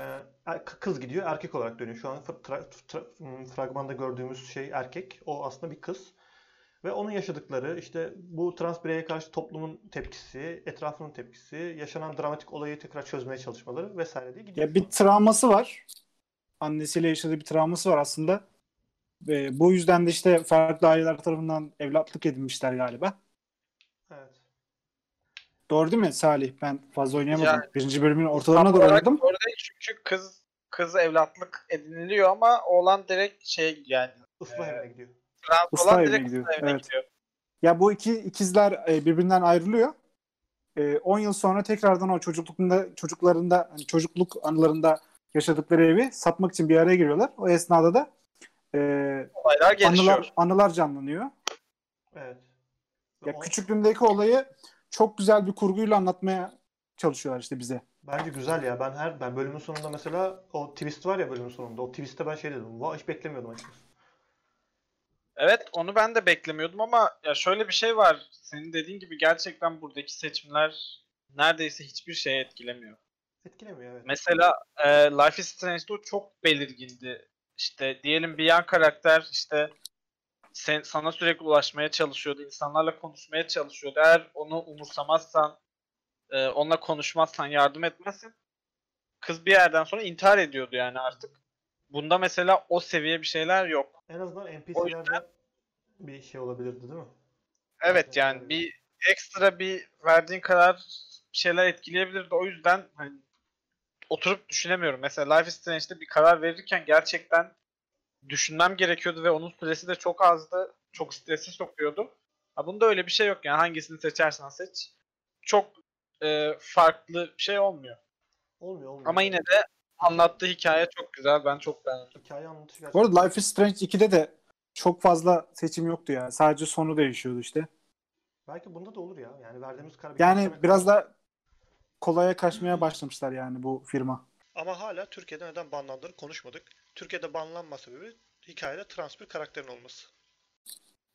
er- kız gidiyor erkek olarak dönüyor. Şu an tra- tra- hmm, fragmanda gördüğümüz şey erkek. O aslında bir kız. Ve onun yaşadıkları işte bu trans bireye karşı toplumun tepkisi, etrafının tepkisi, yaşanan dramatik olayı tekrar çözmeye çalışmaları vesaire diye gidiyor. Ya bir travması var. Annesiyle yaşadığı bir travması var aslında. Ve bu yüzden de işte farklı aileler tarafından evlatlık edinmişler galiba. Evet. Doğru değil mi Salih? Ben fazla oynayamadım. Yani- Birinci bölümün ortalarına doğru oynadım. Doğru değil çünkü kız kız evlatlık ediniliyor ama oğlan direkt şey yani Islah Ee, evine gidiyor. trans Islah olan evine direkt gidiyor, ıslah evine evet. gidiyor. Ya bu iki ikizler e, birbirinden ayrılıyor. E, 10 yıl sonra tekrardan o çocuklukunda çocuklarında hani çocukluk anılarında yaşadıkları evi satmak için bir araya giriyorlar. O esnada da e, Olaylar gelişiyor. anılar anılar canlanıyor. Evet. Ve Ya o- küçüklüğündeki olayı çok güzel bir kurguyla anlatmaya çalışıyorlar işte bize. Bence güzel ya. Ben her ben bölümün sonunda mesela o twist var ya bölümün sonunda. O twist'te ben şey dedim. Vay hiç beklemiyordum açıkçası. Evet onu ben de beklemiyordum ama ya şöyle bir şey var. Senin dediğin gibi gerçekten buradaki seçimler neredeyse hiçbir şeye etkilemiyor. Etkilemiyor evet. Mesela e, Life is Strange'de o çok belirgindi. İşte diyelim bir yan karakter işte sen, sana sürekli ulaşmaya çalışıyordu. insanlarla konuşmaya çalışıyordu. Eğer onu umursamazsan, e, onunla konuşmazsan, yardım etmezsen kız bir yerden sonra intihar ediyordu yani artık. Bunda mesela o seviye bir şeyler yok. En azından yüzden- NPC'lerde bir şey olabilirdi değil mi? Evet yani bir ekstra bir verdiğin karar bir şeyler etkileyebilirdi. O yüzden hani oturup düşünemiyorum. Mesela Life is Strange'de bir karar verirken gerçekten düşünmem gerekiyordu ve onun süresi de çok azdı. Çok stresi sokuyordu. Ha bunda öyle bir şey yok yani hangisini seçersen seç. Çok e, farklı bir şey olmuyor. Olmuyor olmuyor. Ama yine de anlattığı hikaye çok güzel. Ben çok beğendim. hikaye anlatışı Bu gerçekten. arada Life is Strange 2'de de çok fazla seçim yoktu ya. Sadece sonu değişiyordu işte. Belki bunda da olur ya. Yani verdiğimiz karar Yani biraz da kolaya kaçmaya başlamışlar yani bu firma. Ama hala Türkiye'de neden banlandığını konuşmadık. Türkiye'de banlanma sebebi hikayede trans bir karakterin olması.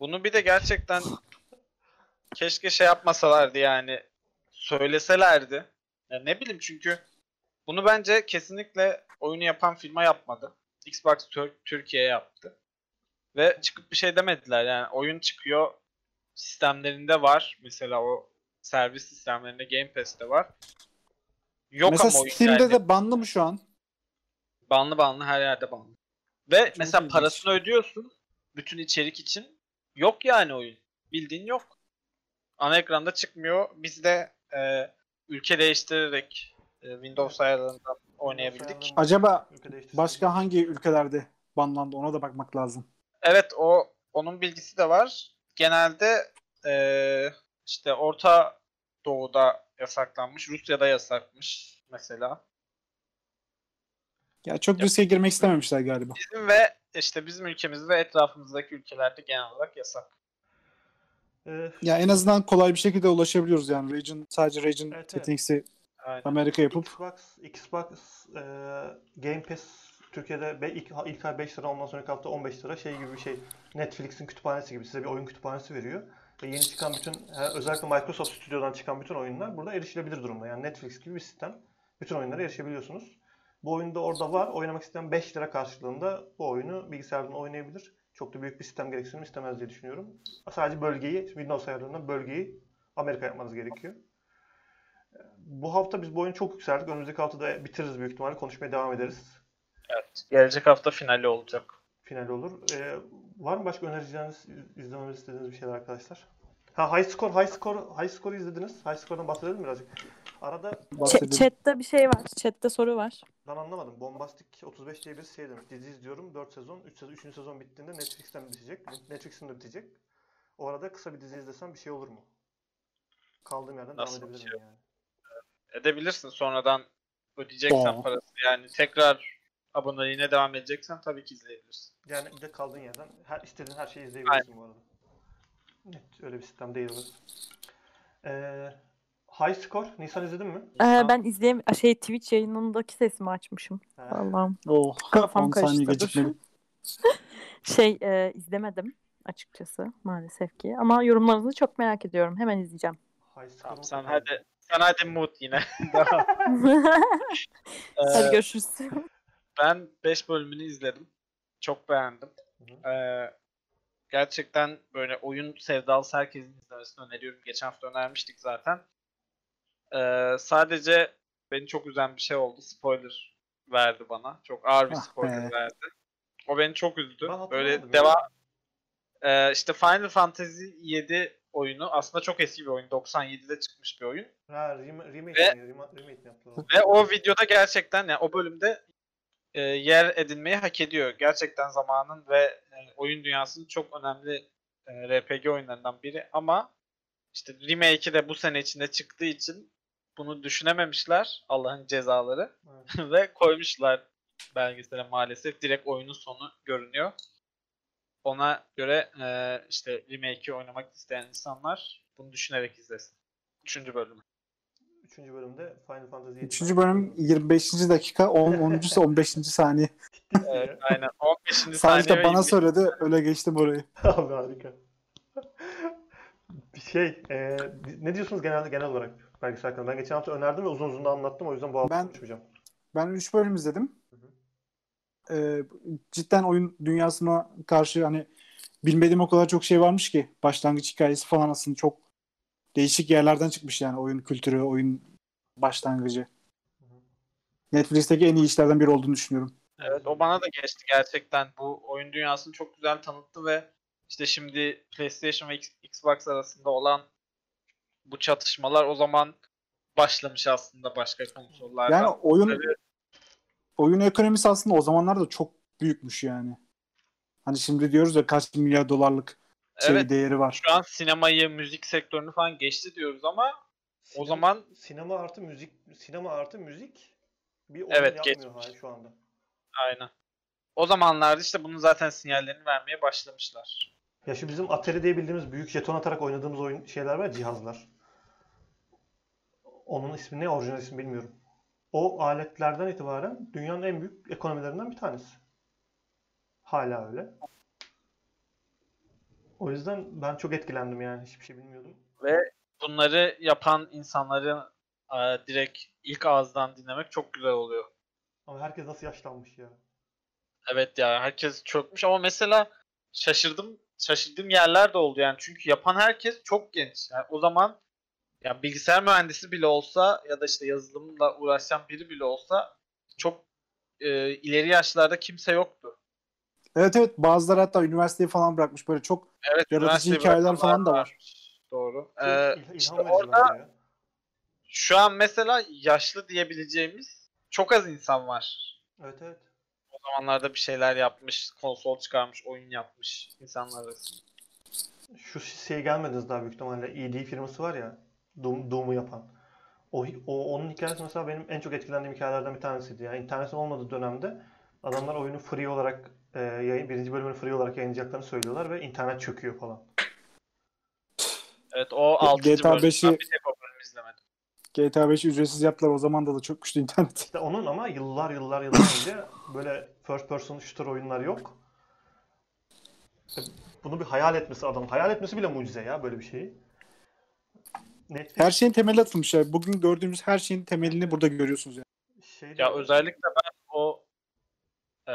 Bunu bir de gerçekten keşke şey yapmasalardı yani söyleselerdi. Ya ne bileyim çünkü bunu bence kesinlikle oyunu yapan firma yapmadı. Xbox Tür- Türkiye yaptı. Ve çıkıp bir şey demediler yani oyun çıkıyor sistemlerinde var. Mesela o servis sistemlerinde Game Pass'te var. Yok Mesela ama oyun Steam'de yani. de banlı mı şu an? Banlı banlı her yerde banlı. Ve Çok mesela ilginç. parasını ödüyorsun bütün içerik için. Yok yani oyun. Bildiğin yok. Ana ekranda çıkmıyor. Biz de e, ülke değiştirerek e, Windows ayarlarından oynayabildik. Acaba başka hangi ülkelerde banlandı ona da bakmak lazım. Evet o onun bilgisi de var. Genelde e, işte Orta Doğu'da yasaklanmış. Rusya'da yasakmış mesela. Ya çok riske girmek istememişler galiba. Bizim ve işte bizim ülkemiz ve etrafımızdaki ülkelerde genel olarak yasak. Ee, Ya en azından kolay bir şekilde ulaşabiliyoruz yani. Region sadece region Evet, evet. settings'i Aynen. Amerika yapıp Xbox, Xbox e, Game Pass Türkiye'de be, ilk, ilk ay 5 lira ondan sonraki hafta 15 lira şey gibi bir şey. Netflix'in kütüphanesi gibi size bir oyun kütüphanesi veriyor. Ve yeni çıkan bütün özellikle Microsoft Studio'dan çıkan bütün oyunlar burada erişilebilir durumda. Yani Netflix gibi bir sistem. Bütün oyunlara erişebiliyorsunuz. Bu oyun da orada var. Oynamak isteyen 5 lira karşılığında bu oyunu bilgisayardan oynayabilir. Çok da büyük bir sistem gereksinim istemez diye düşünüyorum. Sadece bölgeyi, Windows ayarlarından bölgeyi Amerika yapmanız gerekiyor. Bu hafta biz bu oyunu çok yükseldik. Önümüzdeki hafta da bitiririz büyük ihtimalle. Konuşmaya devam ederiz. Evet. Gelecek hafta finali olacak. Final olur. Ee, var mı başka önereceğiniz, izlememizi istediğiniz bir şeyler arkadaşlar? Ha High Score, High Score, High Score'u izlediniz. High Score'dan bahsedelim birazcık? Arada bahsedelim. chat'te bir şey var. Chat'te soru var. ben anlamadım. Bombastic 35 diye bir şey demiş. Dizi izliyorum. 4 sezon. 3 sezon, 3. sezon bittiğinde Netflix'ten bitecek. Netflix'in de bitecek. O arada kısa bir dizi izlesem bir şey olur mu? Kaldığım yerden Nasıl devam edebilirim şey yani. Edebilirsin sonradan ödeyeceksen Aa. parası. Yani tekrar aboneliğine devam edeceksen tabii ki izleyebilirsin. Yani bir de kaldığın yerden her istediğin her şeyi izleyebilirsin bu arada. Evet, öyle bir sistem değil orası. Ee, High Score, Nisan izledin mi? Ee, ben izleyem şey Twitch yayınındaki sesimi açmışım. Ha, Allah'ım. Oh, Kafam 10 saniye karıştı. Şey e, izlemedim açıkçası maalesef ki. Ama yorumlarınızı çok merak ediyorum. Hemen izleyeceğim. High Score Tamam sen hadi sen hadi mood yine. Hadi Ee, görüşürüz. Ben 5 bölümünü izledim. Çok beğendim. Ee, gerçekten böyle oyun sevdalısı herkesin izlemesini öneriyorum. Geçen hafta önermiştik zaten. Ee, sadece beni çok üzen bir şey oldu. Spoiler verdi bana. Çok ağır bir Ah spoiler be. verdi. O beni çok üzdü. Böyle devam Ee, işte Final Fantasy 7 oyunu aslında çok eski bir oyun. 97'de çıkmış bir oyun. Ha, rem- remake Ve- remake mi yaptılar? Ve o videoda gerçekten yani o bölümde e, yer edinmeyi hak ediyor. Gerçekten zamanın ve e, oyun dünyasının çok önemli e, RPG oyunlarından biri ama işte remake'i de bu sene içinde çıktığı için bunu düşünememişler Allah'ın cezaları evet. ve koymuşlar belgesele maalesef direkt oyunun sonu görünüyor. Ona göre e, işte remake'i oynamak isteyen insanlar bunu düşünerek izlesin. Üçüncü bölümü. 3. bölümde Final Fantasy 7. 3. bölüm 25. dakika 10. 10. 15. saniye. aynen 15. saniye. Sadece bana söyledi öyle geçtim orayı. Abi harika. Bir şey e, ne diyorsunuz genel genel olarak belgesel hakkında? Ben geçen hafta önerdim ve uzun uzun da anlattım o yüzden bu hafta ben, konuşmayacağım. Ben 3 bölüm izledim. E, cidden oyun dünyasına karşı hani bilmediğim o kadar çok şey varmış ki başlangıç hikayesi falan aslında çok değişik yerlerden çıkmış yani oyun kültürü, oyun başlangıcı. Netflix'teki en iyi işlerden biri olduğunu düşünüyorum. Evet o bana da geçti gerçekten. Bu oyun dünyasını çok güzel tanıttı ve işte şimdi PlayStation ve Xbox arasında olan bu çatışmalar o zaman başlamış aslında başka konsollardan. Yani oyun Tabii. oyun ekonomisi aslında o zamanlar da çok büyükmüş yani. Hani şimdi diyoruz ya kaç milyar dolarlık şey evet değeri var. şu an sinemayı, müzik sektörünü falan geçti diyoruz ama o Sinema- zaman sinema artı müzik, sinema artı müzik bir oyun Evet, yapmıyor şu anda. aynen. O zamanlarda işte bunun zaten sinyallerini vermeye başlamışlar. Ya şu bizim Atari diye bildiğimiz büyük jeton atarak oynadığımız oyun şeyler var cihazlar. Onun ismi ne? Orijinal ismi bilmiyorum. O aletlerden itibaren dünyanın en büyük ekonomilerinden bir tanesi. Hala öyle. O yüzden ben çok etkilendim yani. Hiçbir şey bilmiyordum. Bunları yapan insanları e, direkt ilk ağızdan dinlemek çok güzel oluyor. Ama herkes nasıl yaşlanmış ya. Evet ya herkes çökmüş ama mesela şaşırdım şaşırdığım yerler de oldu yani çünkü yapan herkes çok genç. Yani o zaman yani bilgisayar mühendisi bile olsa ya da işte yazılımla uğraşan biri bile olsa çok e, ileri yaşlarda kimse yoktu. Evet evet bazıları hatta üniversiteyi falan bırakmış. Böyle çok Evet, Yaratıcı hikayeler falan da var. Doğru. Ee, işte ilham orada ya. şu an mesela yaşlı diyebileceğimiz çok az insan var. Evet evet. O zamanlarda bir şeyler yapmış, konsol çıkarmış, oyun yapmış insanlar arasında. Şu şeye gelmediniz daha büyük ihtimalle. ED firması var ya. Doom, Doom'u yapan. O, o, onun hikayesi mesela benim en çok etkilendiğim hikayelerden bir tanesiydi. Yani internetin olmadığı dönemde adamlar oyunu free olarak e, yayın, birinci bölümünü free olarak yayınlayacaklarını söylüyorlar ve internet çöküyor falan. Evet o 6. GTA bölüm. Ben 5'i bir tek o bölümü izlemedim. GTA 5 ücretsiz yaptılar. O zaman da da çökmüştü internet. İşte onun ama yıllar yıllar yıllar önce böyle first person shooter oyunlar yok. Bunu bir hayal etmesi adam. Hayal etmesi bile mucize ya böyle bir şeyi. Netflix Her şeyin temeli atılmış ya. Bugün gördüğümüz her şeyin temelini burada görüyorsunuz yani. şey Ya özellikle ben o e,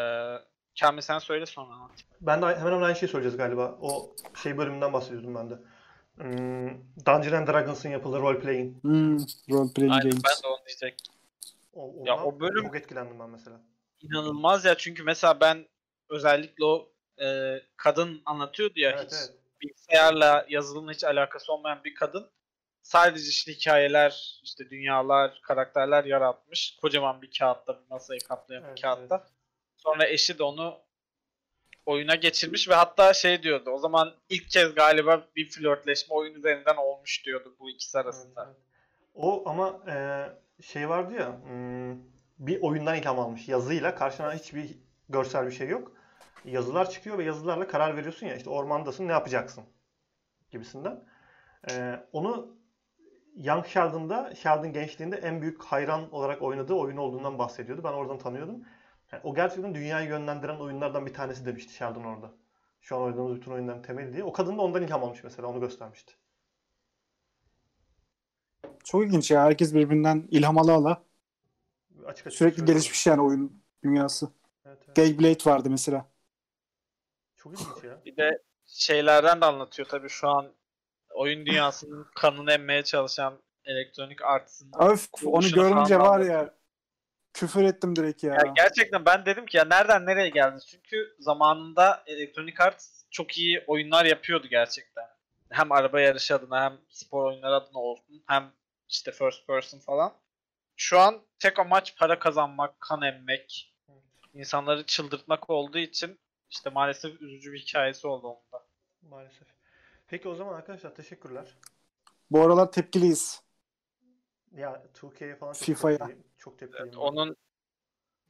Kamil sen söyle sonra anlat. Ben de hemen hemen aynı şeyi söyleyeceğiz galiba. O şey bölümünden bahsediyordum ben de. Hmm, Dungeons and Dragons'ın yapıldığı role playing. Hmm, role playing Aynen games. ben de onu diyecektim. O, Ya ondan o bölüm- çok etkilendim ben mesela. İnanılmaz ya çünkü mesela ben özellikle o e, kadın anlatıyordu ya Evet hiç evet. bilgisayarla yazılımla hiç alakası olmayan bir kadın sadece işte hikayeler, işte dünyalar, karakterler yaratmış. Kocaman bir kağıtta, bir masayı kaplayan Evet, bir kağıtta. Sonra eşi de onu oyuna geçirmiş ve hatta şey diyordu. O zaman ilk kez galiba bir flörtleşme oyun üzerinden olmuş diyordu bu ikisi arasında. O ama e, şey vardı ya hmm, bir oyundan ilham almış yazıyla karşına hiçbir görsel bir şey yok. Yazılar çıkıyor ve yazılarla karar veriyorsun ya işte ormandasın ne yapacaksın gibisinden. E, onu Young Sheldon'da Sheldon gençliğinde en büyük hayran olarak oynadığı oyun olduğundan bahsediyordu. Ben oradan tanıyordum. Yani o gerçekten dünyayı yönlendiren oyunlar bir tanesi demişti Sheldon orada. Şu an oynadığımız bütün oyunların temeli diye. O kadın da ondan ilham almış mesela onu göstermişti. Çok ilginç ya. Herkes birbirinden ilham ala ala. Açık açık Sürekli söylüyorum. gelişmiş yani oyun dünyası. Evet, evet. Gayblade vardı mesela. Çok ilginç ya. Bir de şeylerden de anlatıyor tabii şu an oyun dünyasının kanını emmeye çalışan Electronic Arts'ın Öf onu görünce var ya küfür ettim direkt ya. Ya gerçekten ben dedim ki ya nereden nereye geldiniz? Çünkü zamanında Electronic Arts çok iyi oyunlar yapıyordu gerçekten. Hem araba yarışı adına hem spor oyunları adına olsun hem işte first person falan. Şu an tek amaç para kazanmak, kan emmek, insanları çıldırtmak olduğu için işte maalesef üzücü bir hikayesi oldu onun da. Maalesef. Peki o zaman arkadaşlar teşekkürler. Bu aralar tepkiliyiz. Ya 2K'ye falan çok FIFA'ya. tepkiliyim. Çok tepkiliyim. Evet, onun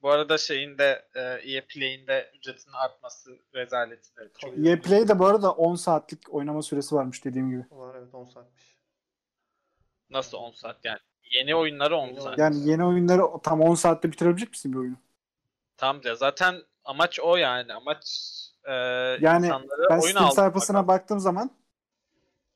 bu arada şeyin de e, EA Play'in de ücretinin artması rezaleti de çok. EA Play'de bu arada 10 saatlik oynama süresi varmış dediğim gibi. Var evet 10 saatmiş. Nasıl 10 saat yani? Yeni oyunları 10 Yeni saat. Yani yeni oyunları tam 10 saatte bitirebilecek misin bir oyunu? Tam da zaten amaç o yani. Amaç e, Yani insanları Ben oyun Steam sayfasına baktığım zaman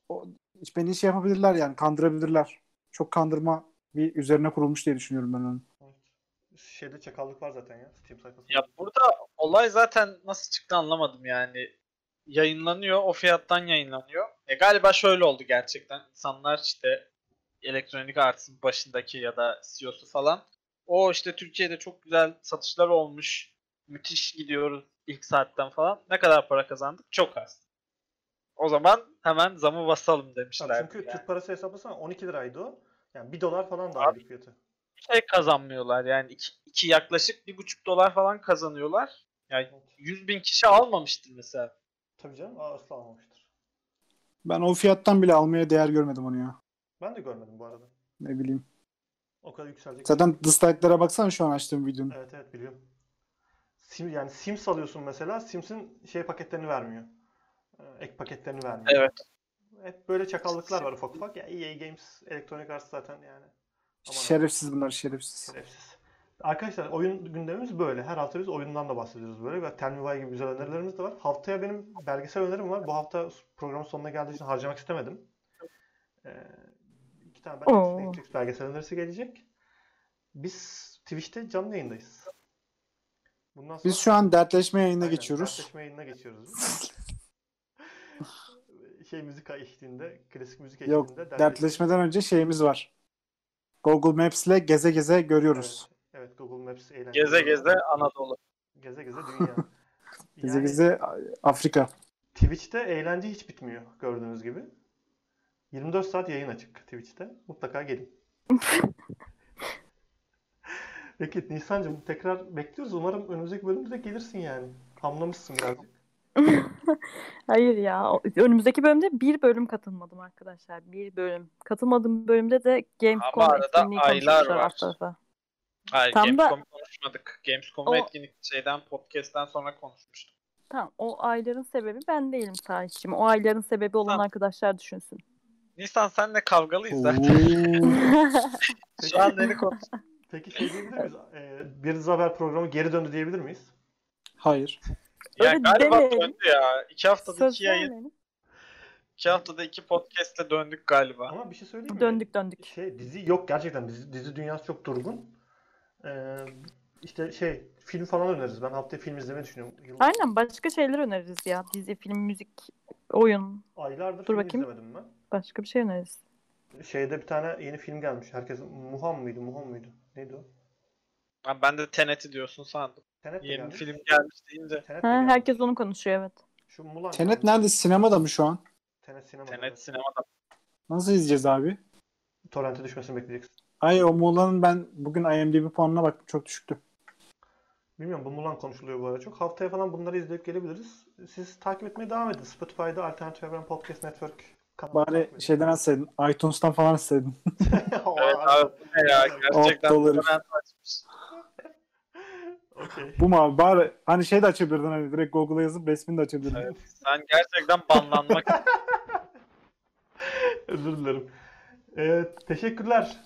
o, hiç beni şey yapabilirler yani kandırabilirler. Çok kandırma bir üzerine kurulmuş diye düşünüyorum ben onu. Evet. Şeyde çakallık var zaten ya Steam sayfasında. Ya burada olay zaten nasıl çıktı anlamadım yani. Yayınlanıyor, o fiyattan yayınlanıyor. E galiba şöyle oldu gerçekten. İnsanlar işte Electronic Arts'ın başındaki ya da CEO'su falan. O işte Türkiye'de çok güzel satışlar olmuş. Müthiş gidiyoruz ilk saatten falan. Ne kadar para kazandık? Çok az. O zaman hemen zamı basalım demişler. çünkü yani. Türk parası hesaplasana 12 liraydı o. Yani 1 dolar falan da Abi, fiyatı. Bir şey kazanmıyorlar yani. iki, iki yaklaşık bir buçuk dolar falan kazanıyorlar. Yani Evet. 100 bin kişi almamıştır mesela. Tabii canım asla almamıştır. Ben o fiyattan bile almaya değer görmedim onu ya. Ben de görmedim bu arada. Ne bileyim. O kadar yükselecek. Zaten dislike'lara baksana şu an açtığım videonun. Evet evet biliyorum. Sim, yani Sims alıyorsun mesela. Sims'in şey paketlerini vermiyor. Ee, Ek paketlerini vermiyor. Evet. Hep böyle çakallıklar var ufak ufak. Ya EA Games, Electronic Arts zaten yani. Aman Şerefsiz bunlar şerefsiz. Şerefsiz. Arkadaşlar oyun gündemimiz böyle. Her hafta biz oyundan da bahsediyoruz böyle. Ve Tell Me Why gibi güzel önerilerimiz de var. Haftaya benim belgesel önerim var. Bu hafta programın sonuna geldiği için harcamak istemedim. Ee, iki tane. Netflix belgesel önerisi gelecek. Biz Twitch'te canlı yayındayız. Bundan sonra Biz şu an dertleşme yayına Aynen, geçiyoruz. Dertleşme yayınına geçiyoruz. şey müzik eşliğinde, klasik müzik eşliğinde Yok dertleşme- dertleşmeden önce şeyimiz var. Google Maps ile geze geze görüyoruz. Evet, evet Google Maps eğlenceli. Geze geze Anadolu. Geze geze dünya. Geze Yani geze Afrika. Twitch'te eğlence hiç bitmiyor gördüğünüz gibi. 24 saat yayın açık Twitch'te. Mutlaka gelin. Peki Nisan'cığım tekrar bekliyoruz. Umarım önümüzdeki bölümde de gelirsin yani. Hamlamışsın birazcık. Hayır ya. Önümüzdeki bölümde bir bölüm katılmadım arkadaşlar. Bir bölüm. Katılmadığım bölümde de Gamescom Ama arada etkinliği aylar konuşmuşlar var. tarafa. Hayır Tam da- Gamescom konuşmadık. Gamescom'u O- etkinlik şeyden podcast'ten sonra konuşmuştuk. Tamam. O ayların sebebi ben değilim Salih'ciğim. O ayların sebebi olan Tamam. arkadaşlar düşünsün. Nisan senle kavgalıyız zaten. Şu an beni konuş. Peki şey diyebilir miyiz? Ee, bir Haber programı geri döndü diyebilir miyiz? Hayır. Ya Öyle galiba demeyelim. döndü ya. İki haftada Söz iki yayın. vermeyelim. iki haftada iki podcast'le döndük galiba. Ama bir şey söyleyeyim mi? Döndük döndük. Şey dizi yok gerçekten dizi, dizi dünyası çok durgun. Ee, işte şey film falan öneririz. Ben haftaya film izlemeyi düşünüyorum. Yıl- Aynen başka şeyler öneririz ya. Dizi, film, müzik, oyun. Aylardır Dur film bakayım. izlemedim ben. Başka bir şey öneririz. Şeyde bir tane yeni film gelmiş. Herkes Muhan mıydı? Muhan mıydı? Neydi o? Ha, ben de Tenet'i diyorsun sandım. Tenet de Yeni gelmiş. film gelmiş deyince. Tenet de Ha, herkes onu konuşuyor evet. Şu Mulan. Tenet nerede? Sinemada mı şu an? Tenet sinemada. Tenet sinemada. Nasıl izleyeceğiz abi? Torrent'e düşmesini bekleyeceksin. Ay o Muğla'nın ben bugün IMDb puanına baktım çok düşüktü. Bilmiyorum bu Mulan konuşuluyor bu ara çok. Haftaya falan bunları izleyip gelebiliriz. Siz takip etmeye devam edin. Spotify'da Alternatif Evren Podcast Network takip Bari edin. şeyden atsaydın. iTunes'tan falan atsaydın. Evet abi bu ne ya? Gerçekten doları. torrent açmış. Bu mu abi? Bari hani şey de açabilirdin hani direkt Google'a yazıp resmini de açabilirdin. Evet. Sen gerçekten banlanmak Özür dilerim. Ee, teşekkürler.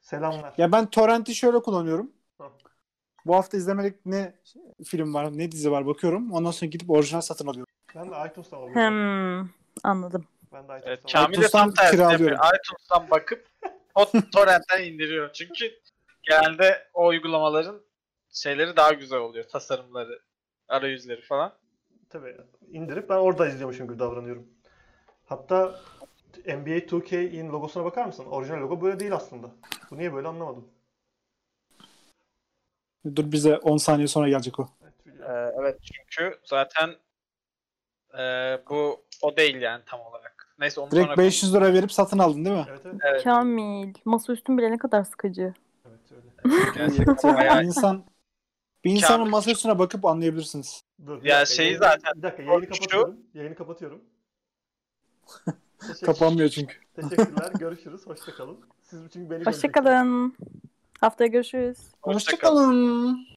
Selamlar. Ya ben torrenti şöyle kullanıyorum. Hı. Bu hafta izlemelik ne film var, ne dizi var bakıyorum. Ondan sonra gidip orijinal satın alıyorum. Ben de iTunes'tan alıyorum. Hmm, anladım. Ben de Evet, iTunes'tan Kamil de iTunes'tan tam tersi kiralıyorum. iTunes'tan bakıp o torrentten indiriyor. Çünkü genelde o uygulamaların şeyleri daha güzel oluyor. Tasarımları, arayüzleri falan. Tabii indirip ben orada izliyormuşum gibi davranıyorum. Hatta NBA 2K'in logosuna bakar mısın? Orijinal logo böyle değil aslında. Bu niye böyle anlamadım. Dur bize 10 saniye sonra gelecek o. Evet. Ee, evet çünkü zaten e, bu o değil yani tam olarak. Neyse onu Direkt sonra 500 lira verip satın aldın değil mi? Evet evet. Evet, Kamil. Masaüstün bile ne kadar sıkıcı. Evet öyle. gerçekten bayağı insan bir insanın Kamil- masa üstüne bakıp anlayabilirsiniz. Dur, Ya dakika, şeyi yayını- zaten- Bir dakika yayını Şu- kapatıyorum. Yayını kapatıyorum. Teşekkür- Kapanmıyor çünkü. Teşekkürler. Görüşürüz. Hoşça kalın. Siz çünkü beni. Hoşçakalın. Haftaya görüşürüz. Hoşça kalın. Hoşçakalın.